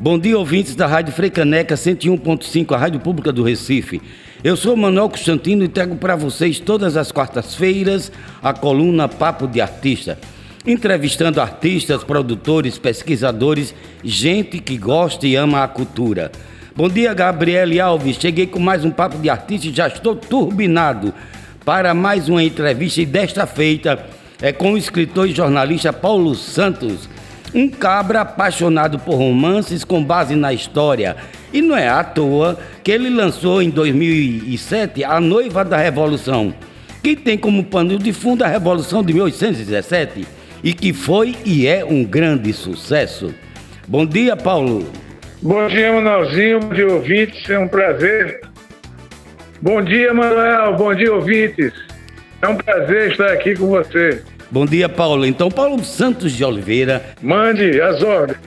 Bom dia, ouvintes da Rádio Freicaneca 101.5, a Rádio Pública do Recife. Eu sou Manuel Constantino e trago para vocês todas as quartas-feiras a coluna Papo de Artista, entrevistando artistas, produtores, pesquisadores, gente que gosta e ama a cultura. Bom dia, Gabriele Alves. Cheguei com mais um Papo de Artista e já estou turbinado para mais uma entrevista e desta feita é com o escritor e jornalista Paulo Santos um cabra apaixonado por romances com base na história. E não é à toa que ele lançou em 2007 A Noiva da Revolução, que tem como pano de fundo a Revolução de 1817 e que foi e é um grande sucesso. Bom dia, Paulo. Bom dia, Manuelzinho. Bom dia, ouvintes. É um prazer. Bom dia, Manuel. Bom dia, ouvintes. É um prazer estar aqui com você. Bom dia, Paulo. Então, Paulo Santos de Oliveira. Mande as ordens.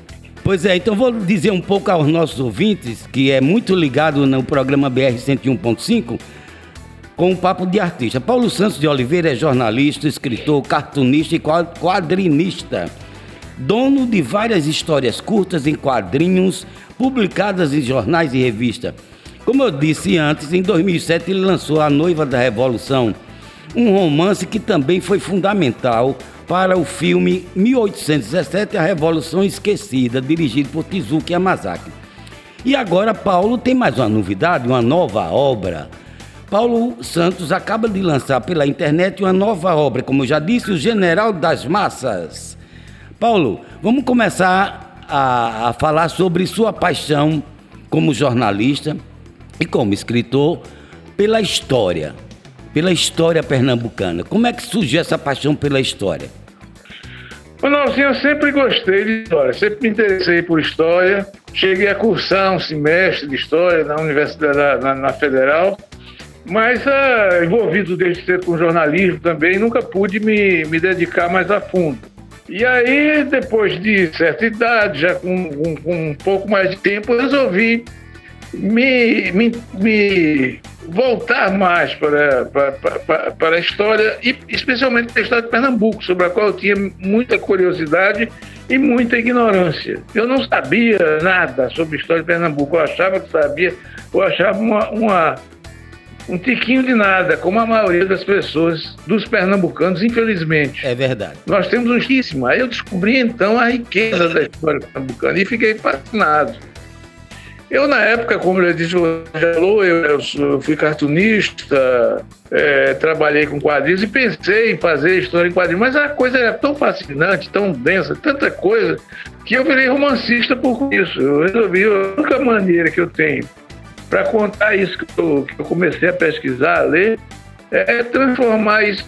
Pois é, então vou dizer um pouco aos nossos ouvintes, que é muito ligado no programa BR 101.5, com o Papo de Artista. Paulo Santos de Oliveira é jornalista, escritor, cartunista e quadrinista. Dono de várias histórias curtas em quadrinhos, publicadas em jornais e revistas. Como eu disse antes, em 2007 ele lançou A Noiva da Revolução, um romance que também foi fundamental para o filme 1817 A Revolução Esquecida, dirigido por Tizuki Yamazaki. E agora Paulo tem mais uma novidade, uma nova obra. Paulo Santos acaba de lançar pela internet uma nova obra, como eu já disse, O General das Massas. Paulo, vamos começar a, a falar sobre sua paixão como jornalista e como escritor pela história pela história pernambucana. Como é que surgiu essa paixão pela história? Ronaldinho, eu sempre gostei de história, sempre me interessei por história. Cheguei a cursar um semestre de história na Universidade na, na Federal, mas uh, envolvido desde cedo com jornalismo também, nunca pude me, me dedicar mais a fundo. E aí, depois de certa idade, já com, com, com um pouco mais de tempo, resolvi me, me, me voltar mais para, para, para, para, a história, e especialmente a história de Pernambuco, sobre a qual eu tinha muita curiosidade e muita ignorância. Eu não sabia nada sobre a história de Pernambuco, eu achava que sabia, eu achava uma, uma um tiquinho de nada, como a maioria das pessoas, dos pernambucanos, infelizmente. É verdade. Nós temos um. Aí eu descobri então a riqueza da história pernambucana e fiquei fascinado. Eu, na época, como eu disse, eu, eu fui cartunista, é, trabalhei com quadrinhos e pensei em fazer história em quadrinhos, mas a coisa era tão fascinante, tão densa, tanta coisa, que eu virei romancista por isso. Eu resolvi, a única maneira que eu tenho para contar isso que eu, que eu, comecei a pesquisar, a ler, é transformar isso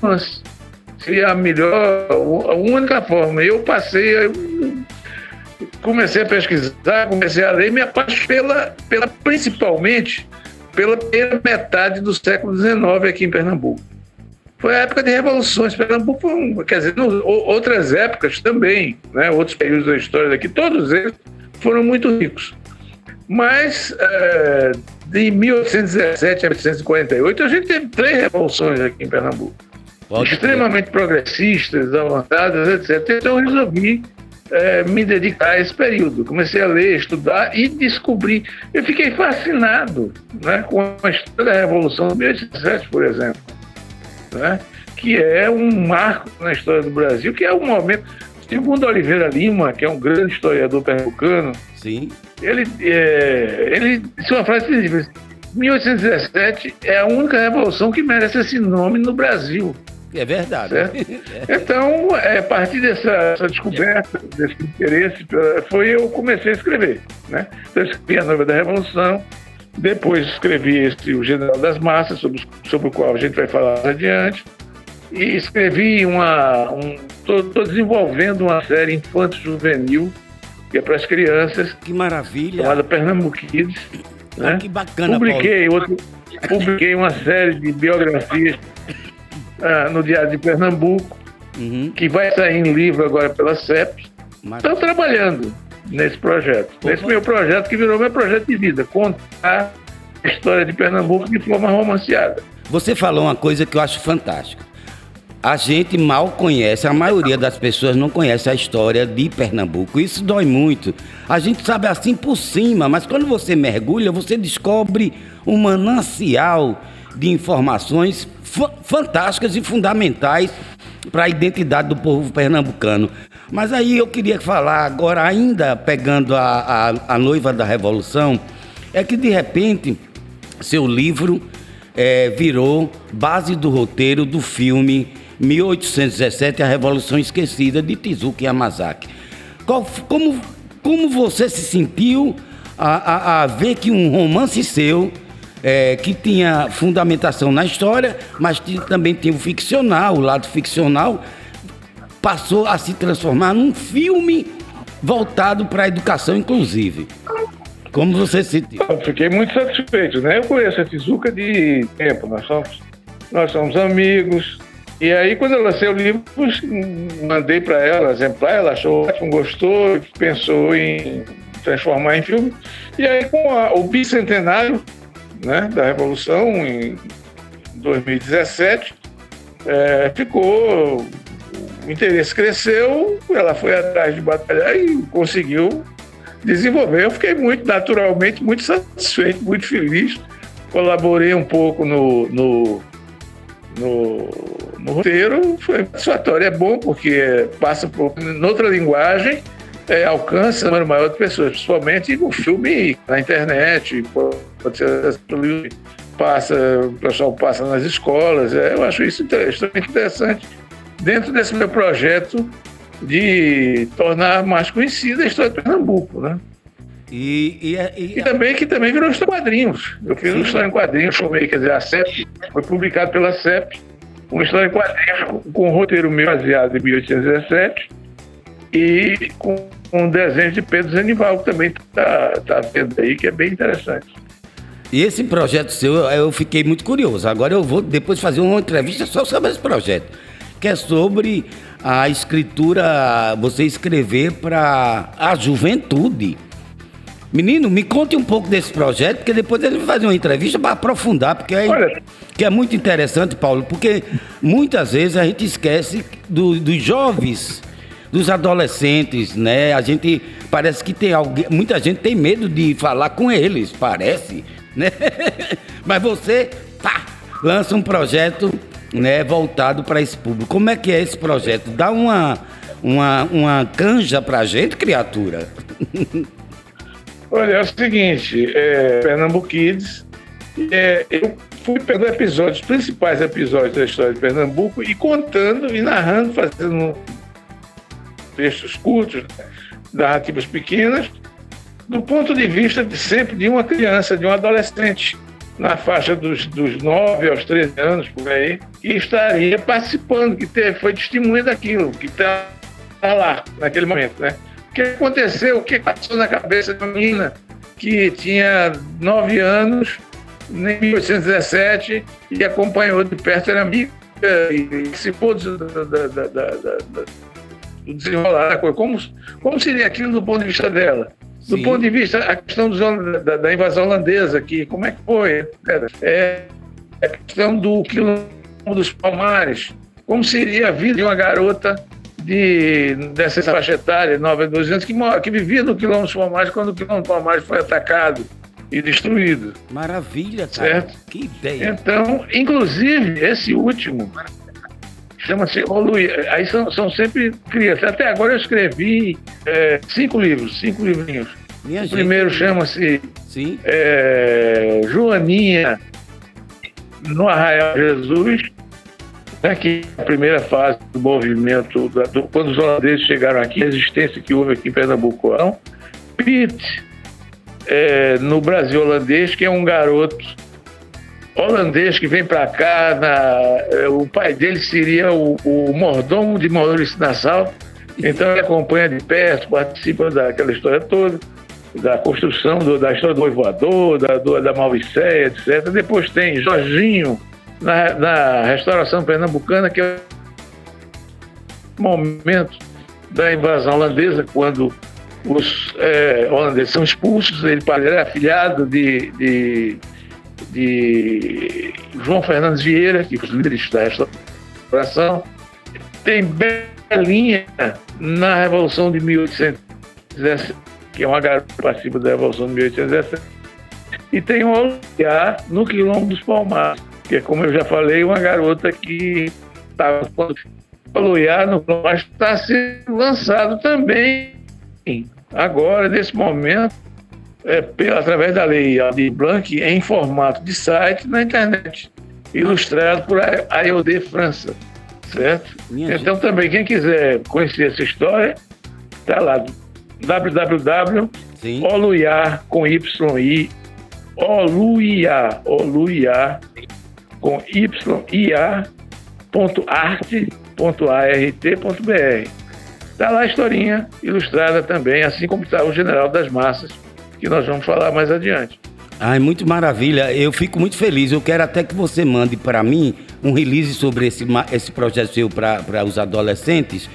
seria a melhor, a única forma. Eu passei comecei a pesquisar, comecei a ler, me apaixonei pela, pela, principalmente pela primeira metade do século XIX aqui em Pernambuco. Foi a época de revoluções. Pernambuco foi um, quer dizer, outras épocas também, né, outros períodos da história daqui, todos eles foram muito ricos. Mas é, de 1817 a 1848, a gente teve três revoluções aqui em Pernambuco. Pode extremamente ser. progressistas, avançadas, etc. Então eu resolvi é, me dedicar a esse período. Comecei a ler, estudar e descobri. Eu fiquei fascinado né, com a história da Revolução de 1817, por exemplo, né, que é um marco na história do Brasil, que é um momento. Segundo Oliveira Lima, que é um grande historiador pernambucano, Sim. ele, é, ele disse uma frase que 1817 é a única revolução que merece esse nome no Brasil. É verdade. Então, é, a partir dessa descoberta, desse interesse, foi eu comecei a escrever. Né? Então, eu escrevi A Noiva da Revolução, depois escrevi esse, O General das Massas, sobre, sobre o qual a gente vai falar adiante, e escrevi uma. Estou um, desenvolvendo uma série infanto-juvenil, que é para as crianças. Que maravilha! Chamada Pernambuco Kids. Né? que bacana, publiquei, outro, publiquei uma série de biografias ah, no Diário de Pernambuco, uhum. que vai sair em livro agora pela CEP. Estão trabalhando nesse projeto. Opa. Nesse meu projeto que virou meu projeto de vida, contar a história de Pernambuco de forma romanceada. Você falou uma coisa que eu acho fantástica. A gente mal conhece, a maioria das pessoas não conhece a história de Pernambuco. Isso dói muito. A gente sabe assim por cima, mas quando você mergulha, você descobre um manancial de informações fantásticas e fundamentais para a identidade do povo pernambucano. Mas aí eu queria falar agora, ainda pegando a, a, a noiva da Revolução, é que de repente seu livro é, virou base do roteiro do filme 1817, A Revolução Esquecida, de Tezuka Yamazaki. Qual, como, como você se sentiu a, a, a ver que um romance seu, é, que tinha fundamentação na história, mas também tinha o ficcional, o lado ficcional, passou a se transformar num filme voltado para a educação, inclusive? Como você se sentiu? Eu fiquei muito satisfeito, né? Eu conheço a Tizuka de tempo, nós somos, nós somos amigos. E aí, quando eu lancei o livro, mandei para ela exemplar, ela achou ótimo, gostou, pensou em transformar em filme. E aí, com a, o bicentenário né, da Revolução, em 2017, é, ficou. O interesse cresceu, ela foi atrás de batalhar e conseguiu desenvolver. Eu fiquei muito, naturalmente, muito satisfeito, muito feliz. Colaborei um pouco no, no, no, no roteiro, foi satisfatório. É bom porque passa por outra linguagem, é, alcança um número maior de pessoas, principalmente no filme, na internet, pode ser passa, o pessoal passa nas escolas. É, eu acho isso extremamente interessante dentro desse meu projeto de tornar mais conhecida a história de Pernambuco, né? E, e, e, e, também que também virou história em quadrinhos. Eu fiz Sim. uma história em quadrinhos, chamei, quer dizer, a CEP, foi publicado pela CEP, uma história em quadrinhos com, um roteiro meu baseado em 1817 e com um desenho de Pedro Zenival, que também está tá vendo aí, que é bem interessante. E esse projeto seu, eu fiquei muito curioso. Agora eu vou depois fazer uma entrevista só sobre esse projeto, que é sobre a escritura, você escrever para a juventude. Menino, me conte um pouco desse projeto, porque depois ele vai fazer uma entrevista para aprofundar, porque é, que é muito interessante, Paulo, porque muitas vezes a gente esquece do, dos jovens, dos adolescentes, né? A gente parece que tem alguém, muita gente tem medo de falar com eles, parece, né? Mas você, tá, lança um projeto né, voltado para esse público. Como é que é esse projeto? Dá uma, uma, uma canja para a gente, criatura? Olha, é o seguinte, é, Pernambuco Kids, é, eu fui pegando episódios, principais episódios da história de Pernambuco e contando e narrando, fazendo textos curtos, narrativas pequenas, do ponto de vista de sempre de uma criança, de um adolescente na faixa dos, dos 9 aos 13 anos, por aí, que estaria participando, que teve, foi testemunha daquilo, que está tá lá naquele momento, né? O que aconteceu, o que passou na cabeça da menina que tinha 9 anos, em 1817, e acompanhou de perto, era amiga, e participou do, da, da, da, do desenrolar da coisa. Como, como seria aquilo do ponto de vista dela? Do Sim. ponto de vista, a questão da, da, invasão holandesa aqui, como é que foi? É, a questão do quilombo dos Palmares, como seria a vida de uma garota de, dessa faixa etária, 9 a 12 anos, que, que vivia no quilombo dos Palmares quando o quilombo dos Palmares foi atacado e destruído. Maravilha, cara. Certo? Que ideia. Então, inclusive, esse último chama-se O Luiz. Aí são, são sempre crianças. Até agora eu escrevi é, cinco livros, cinco livrinhos. Minha o gente, primeiro chama-se é, Joaninha no Arraial Jesus, né, que é a primeira fase do movimento, do, quando os holandeses chegaram aqui, a resistência que houve aqui em Pernambuco. Pete, é, no Brasil holandês, que é um garoto holandês que vem para cá, na, é, o pai dele seria o, o mordomo de Maurício Nassau, então ele acompanha de perto, participa daquela história toda, da construção do, da história do voador, da, do, da Malvicéia, etc. Depois tem Jorginho, na, na restauração pernambucana, que é o momento da invasão holandesa, quando os é, holandeses são expulsos, ele era afilhado de, de de João Fernandes Vieira, que foi líder da restauração, tem Belinha na Revolução de 1817, que é uma garota participa da Revolução de 1817. E tem o Oluiá no Quilombo dos Palmares, que é, como eu já falei, uma garota que estava. Oluiá no Palmares está sendo lançado também, agora, nesse momento, é, pela, através da lei de Blanc, em formato de site na internet, ilustrado por a IOD França certo? Minha então gente. também, quem quiser conhecer essa história, tá lá, www oluiar com y oluiar oluiar com y ia ponto arte ponto art br Está lá a historinha ilustrada também, assim como está o General das Massas, que nós vamos falar mais adiante. Ai, muito maravilha. Eu fico muito feliz. Eu quero até que você mande para mim um release sobre esse, esse projeto seu para os adolescentes,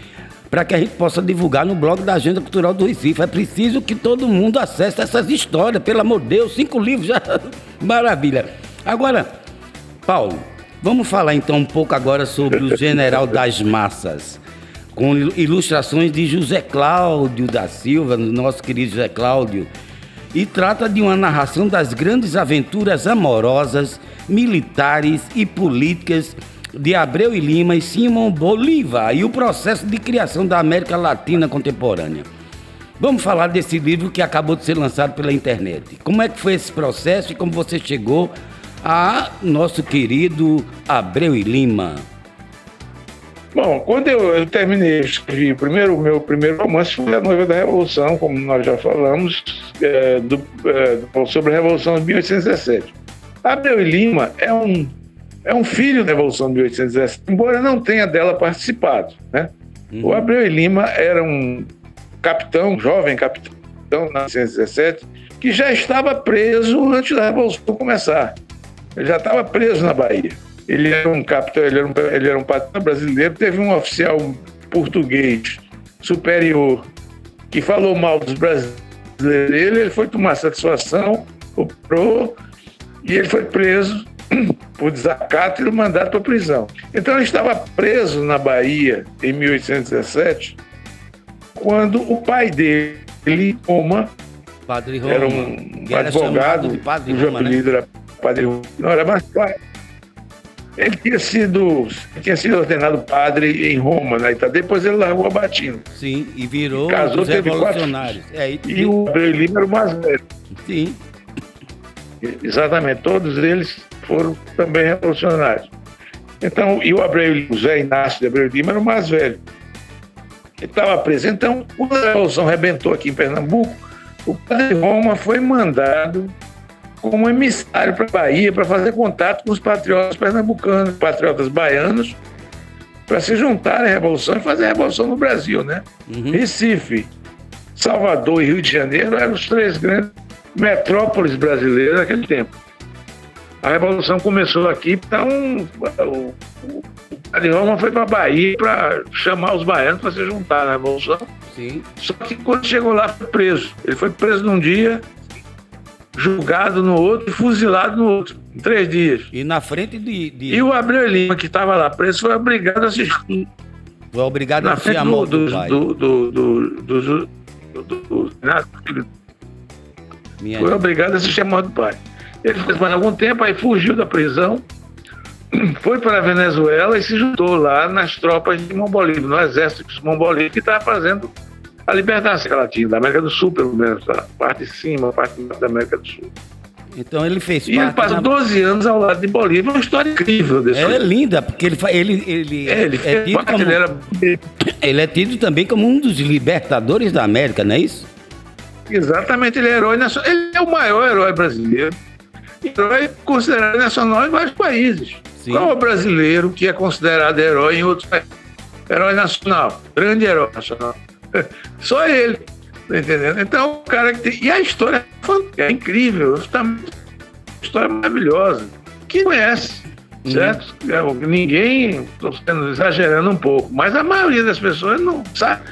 para que a gente possa divulgar no blog da Agenda Cultural do Recife. É preciso que todo mundo acesse essas histórias, pelo amor de Deus, cinco livros já. Maravilha. Agora, Paulo, vamos falar então um pouco agora sobre o General das Massas, com ilustrações de José Cláudio da Silva, nosso querido José Cláudio e trata de uma narração das grandes aventuras amorosas, militares e políticas de Abreu e Lima e Simão Bolívar e o processo de criação da América Latina contemporânea. Vamos falar desse livro que acabou de ser lançado pela internet. Como é que foi esse processo e como você chegou a nosso querido Abreu e Lima? Bom, quando eu, eu terminei, escrevi primeiro, o meu primeiro romance foi A Noiva da Revolução, como nós já falamos, é, do, é, sobre a Revolução de 1817. Abel Lima é um, é um filho da Revolução de 1817, embora não tenha dela participado. Né? Uhum. O Abreu Lima era um capitão, jovem capitão, na 1817, que já estava preso antes da Revolução começar. Ele já estava preso na Bahia. Ele era um capitão, ele era um, ele era um patrão brasileiro, teve um oficial português superior que falou mal dos brasileiros. Ele, ele foi tomar satisfação, operou, e ele foi preso por desacato e mandado para prisão. Então ele estava preso na Bahia em 1817, quando o pai dele, Roma, Padre Roma, era um advogado, cujo né? apelido né? era Padre Roma, não era mais pai. Ele tinha sido, tinha sido ordenado padre em Roma, na né? Itália. Depois ele largou a batina. Sim, e virou casou, os revolucionários. Quatro... É, e, e o Abreu Lima era o mais velho. Sim. Exatamente, todos eles foram também revolucionários. Então, e o Abreu, o Zé Inácio de Abreu Lima era o mais velho. Ele estava preso. Então, quando a Revolução rebentou aqui em Pernambuco, o padre Roma foi mandado como emissário para a Bahia para fazer contato com os patriotas pernambucanos, patriotas baianos, para se juntarem à Revolução e fazer a Revolução no Brasil, né? Uhum. Recife, Salvador e Rio de Janeiro eram os três grandes metrópoles brasileiras naquele tempo. A Revolução começou aqui, então o, o, o Roma foi para a Bahia para chamar os baianos para se juntar na Revolução. Sim. Só que quando chegou lá foi preso. Ele foi preso num dia, julgado no outro e fuzilado no outro, em três dias. E na frente de. de... E o Abreu Lima, que estava lá preso, foi obrigado a assistir. Foi obrigado na a assistir a morte do, do, pai. Do, do, do, foi obrigado a assistir a morte do pai. Ele fez mais algum tempo, aí fugiu da prisão, foi para a Venezuela e se juntou lá nas tropas de Bolívar, no exército de Bolívar, que estava fazendo a libertação latina, da América do Sul, pelo menos, a parte de cima, a parte da América do Sul. Então ele fez E ele passou 12 anos ao lado de Bolívar, uma história incrível desse É linda, porque ele ele ele, é, ele, é tido como, ele, era... ele é tido também como um dos libertadores da América, não é isso? Exatamente, ele é herói nacional. Ele é o maior herói brasileiro. Herói considerado nacional em vários países. Sim. Qual é o brasileiro que é considerado herói em outros países? Herói nacional, grande herói nacional. Só ele. Tá entendendo? Então, o cara que tem. E a história é incrível. Tá... História maravilhosa. Quem conhece, uhum. certo? Hum. Ninguém, estou exagerando um pouco, mas a maioria das pessoas não sabe.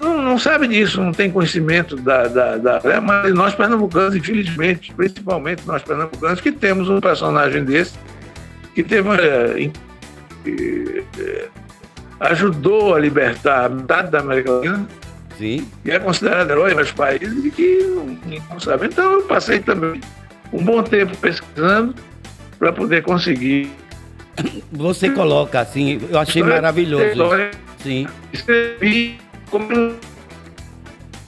Não, não sabe disso, não tem conhecimento da, da, da. É, mas nós pernambucanos, infelizmente, principalmente nós pernambucanos, que temos um personagem desse, que teve uma, é, ajudou a libertar metade da América Latina. Sim. E é considerado herói em vários países que não, não sabe. Então eu passei também um bom tempo pesquisando para poder conseguir. Você coloca assim, eu achei maravilhoso. Sim. Escrevi como.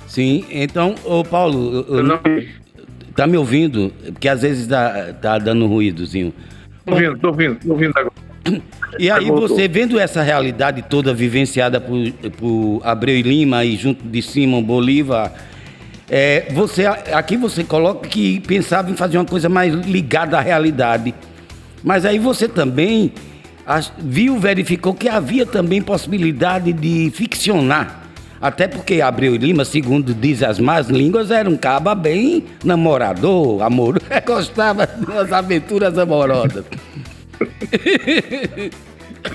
Sim, então, ô Paulo, eu, eu não... tá me ouvindo? Porque às vezes tá, tá dando ruídozinho. Tô ouvindo, tô ouvindo, tô ouvindo agora. E aí você vendo essa realidade toda vivenciada por, por Abreu e Lima e junto de Simão Bolívar, é, você aqui você coloca que pensava em fazer uma coisa mais ligada à realidade. Mas aí você também viu, verificou que havia também possibilidade de ficcionar. Até porque Abreu e Lima, segundo diz as más línguas, era um caba bem namorador, amor, gostava das aventuras amorosas.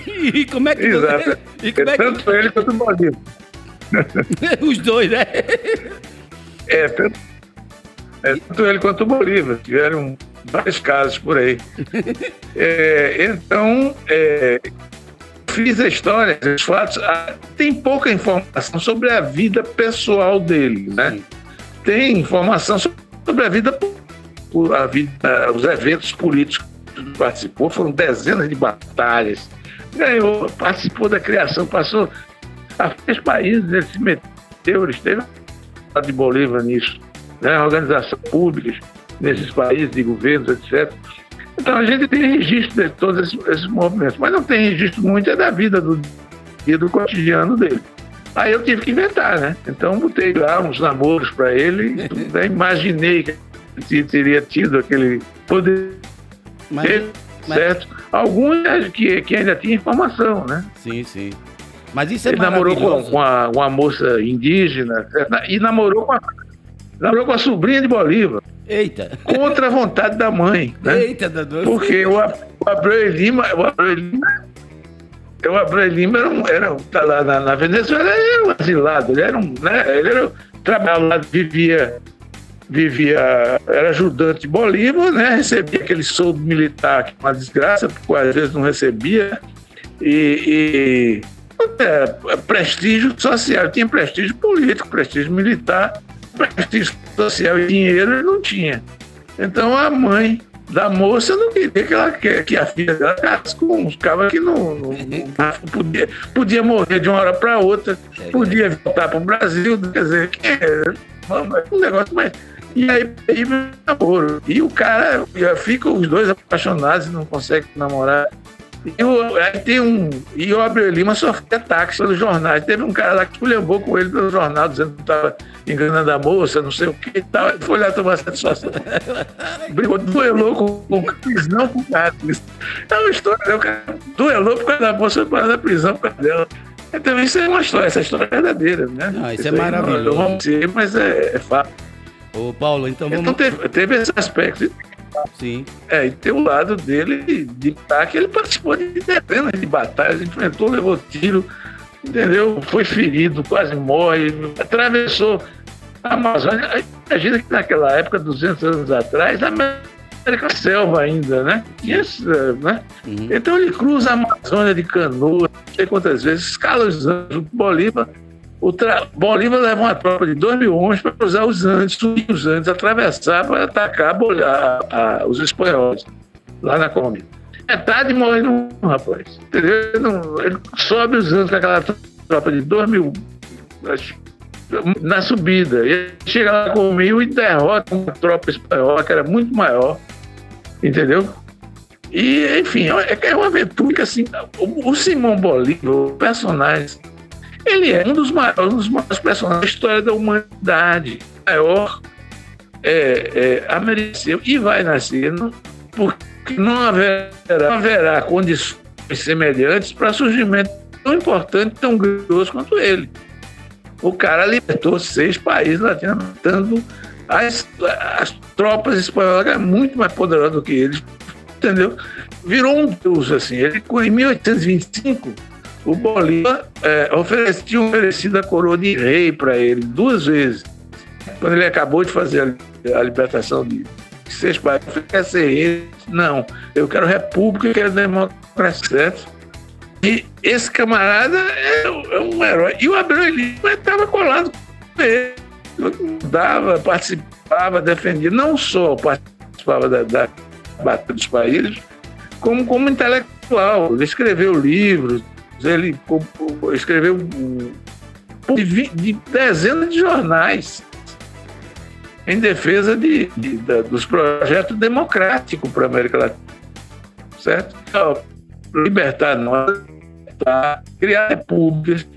e como é que Exato. E como é que... Tanto ele quanto o Bolívar. Os dois, né? É, tanto, é, tanto ele quanto o Bolívar. Tiveram vários casos por aí. É, então, é, fiz a história, os fatos. Ah, tem pouca informação sobre a vida pessoal dele, né? Tem informação sobre a vida, a vida os eventos políticos participou, foram dezenas de batalhas. Ganhou, participou da criação, passou a três países, ele se meteu, ele esteve de Bolívar nisso, né? organizações públicas nesses países, de governos, etc. Então a gente tem registro de todos esses, esses movimentos, mas não tem registro muito é da vida do dia do cotidiano dele. Aí eu tive que inventar, né? Então botei lá uns namoros para ele, né? imaginei que ele teria tido aquele poder, mas, certo? Mas... Alguns que, que ainda tinha informação, né? Sim, sim. Mas isso é Ele namorou com, com uma, uma, moça indígena e namorou com a, namorou com a sobrinha de Bolívar. Eita. Contra a vontade da mãe. Né? Eita, Dadu. Porque o, o Abreu Lima, o Abreu Lima, o Abreu Lima era, um, era tá lá na, na, Venezuela, ele era um asilado, ele era um, né, ele era, trabalhava lá, vivia, vivia, era ajudante de Bolívar, né, recebia aquele soldo militar, que é uma desgraça, porque às vezes não recebia, e, e é, prestígio social, tinha prestígio político, prestígio militar, prestígio social e dinheiro ele não tinha. Então a mãe da moça não queria que, ela, que a filha dela casasse com uns cabos que não, não, não, podia, podia morrer de uma hora para outra, podia voltar para o Brasil, quer dizer, que é um negócio mais. E aí, aí namoro. E o cara, fica os dois apaixonados e não conseguem namorar. E aí tem um. E o Abreu Lima sofreu ataques pelos jornais. Teve um cara lá que levou com ele pelo jornal, dizendo que estava enganando a moça, não sei o que e tal. Foi lá tomar satisfação. Brigou, duelou com, com prisão com o cara. É uma história, né? O cara duelou por causa da moça, foi na prisão por causa dela. Então, isso é uma história, essa história é verdadeira, né? Não, isso, isso é maravilhoso. Não, vamos dizer, mas é, é fato. Ô, Paulo, então vamos. Então teve, teve esse aspecto. Sim. É, e tem o lado dele de que ele participou de dezenas de batalhas, enfrentou, levou tiro, entendeu? Foi ferido, quase morre, atravessou a Amazônia. Imagina que naquela época, 200 anos atrás, a América selva ainda, né? Tinha, né? Uhum. Então ele cruza a Amazônia de canoa, não sei quantas vezes, escala os anos, Bolívar o tra... Bolívar leva uma tropa de 2 mil homens para cruzar os Andes, subir os Andes, atravessar para atacar a, a, os espanhóis lá na Colômbia. Metade morre no rapaz. Entendeu? Ele, sobe os Andes com aquela tropa de 2 mil na subida. Ele chega lá com mil e derrota uma tropa espanhola que era muito maior. Entendeu? E, enfim, é, é uma aventura que, assim, o Simão Bolívar, o personagem ele é um dos maiores, um dos maiores personagens da história da humanidade. Maior é, é, e vai nascer, porque não haverá, não haverá condições semelhantes para surgimento tão importante, tão grandioso quanto ele. O cara libertou seis países latino-americanos, as, as tropas espanholas eram muito mais poderosas do que eles, entendeu? Virou um deus, assim. Ele, em 1825, o Bolívar é, oferecia, oferecido a coroa de rei para ele duas vezes. Quando ele acabou de fazer a, a libertação de seis países, quer ser rei? Não, eu quero república, eu quero democracia, certo? E esse camarada é, é um herói. E o Abreu Lima estava colado com ele. Dava, participava, defendia, não só participava da, da Batalha dos Países, como, como intelectual. Ele escreveu livros, ele escreveu de, de dezenas de jornais em defesa de, de, de dos projetos democráticos para a América Latina. Certo? Então, libertar nós, criar repúblicas,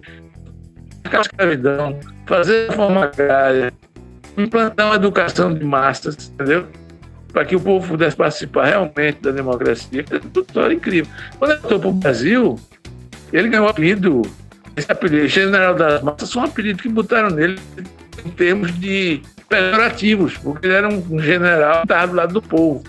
a escravidão, fazer reforma agrária, implantar uma educação de massas, entendeu? Para que o povo pudesse participar realmente da democracia. É uma história incrível. Quando ele voltou para o Brasil, ele ganhou o apelido, esse apelido, General das Massas, foi um apelido que botaram nele em termos de pejorativos, porque ele era um general que estava do lado do povo,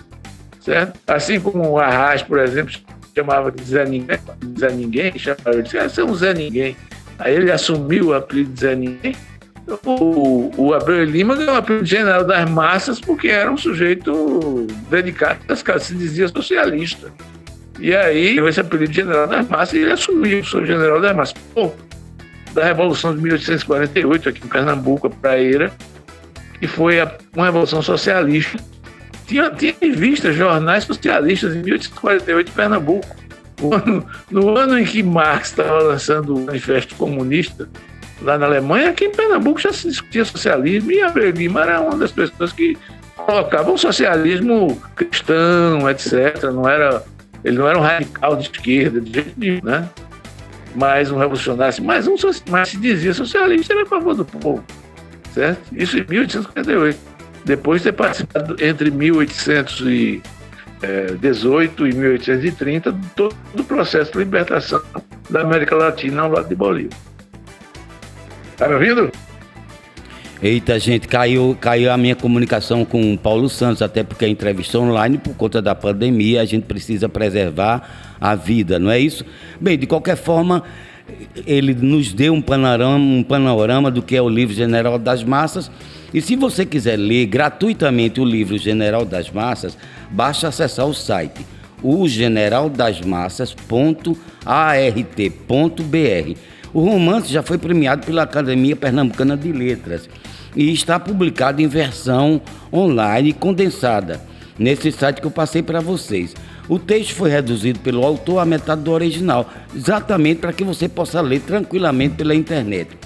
certo? Assim como o Arras, por exemplo, chamava de Zé Ninguém, Zé Ninguém, chamava de ah, você é um Zé Ninguém. Aí ele assumiu o apelido de Zé Ninguém. O, o Abreu Lima ganhou o apelido de general das massas porque era um sujeito dedicado casas, se dizia socialista. E aí, esse apelido de general das massas, ele assumiu, sou general das massas. Pô, da Revolução de 1848, aqui em Pernambuco, a Praeira, que foi a, uma revolução socialista. Tinha, tinha vista jornais socialistas em 1848 em Pernambuco. No ano, no ano em que Marx estava lançando o Manifesto Comunista, lá na Alemanha, aqui em Pernambuco já se discutia socialismo, e Abreu Lima era uma das pessoas que colocavam o socialismo cristão, etc. Não era ele não era um radical de esquerda, de jeito nenhum, né? Mas um revolucionário, mas, um, mas se dizia socialista, era a favor do povo, certo? Isso em 1858. Depois de ter participado entre 1818 e 1830 todo o processo de libertação da América Latina ao lado de Bolívia. Tá me ouvindo? Eita, gente, caiu, caiu a minha comunicação com o Paulo Santos, até porque a entrevista online, por conta da pandemia, a gente precisa preservar a vida, não é isso? Bem, de qualquer forma, ele nos deu um panorama, um panorama do que é o livro General das Massas. E se você quiser ler gratuitamente o livro General das Massas, basta acessar o site o generaldasmassas.art.br. O romance já foi premiado pela Academia Pernambucana de Letras e está publicado em versão online condensada, nesse site que eu passei para vocês. O texto foi reduzido pelo autor à metade do original, exatamente para que você possa ler tranquilamente pela internet.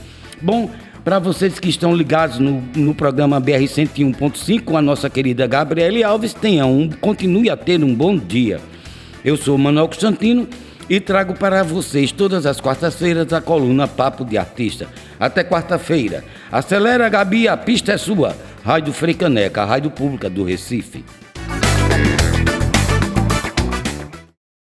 Bom, para vocês que estão ligados no, no programa BR 101.5 com a nossa querida Gabriele Alves, tenham um, continue a ter um bom dia. Eu sou Manuel Constantino e trago para vocês todas as quartas-feiras a coluna Papo de Artista. Até quarta-feira. Acelera, Gabi, a pista é sua. Rádio Freicaneca, rádio pública do Recife.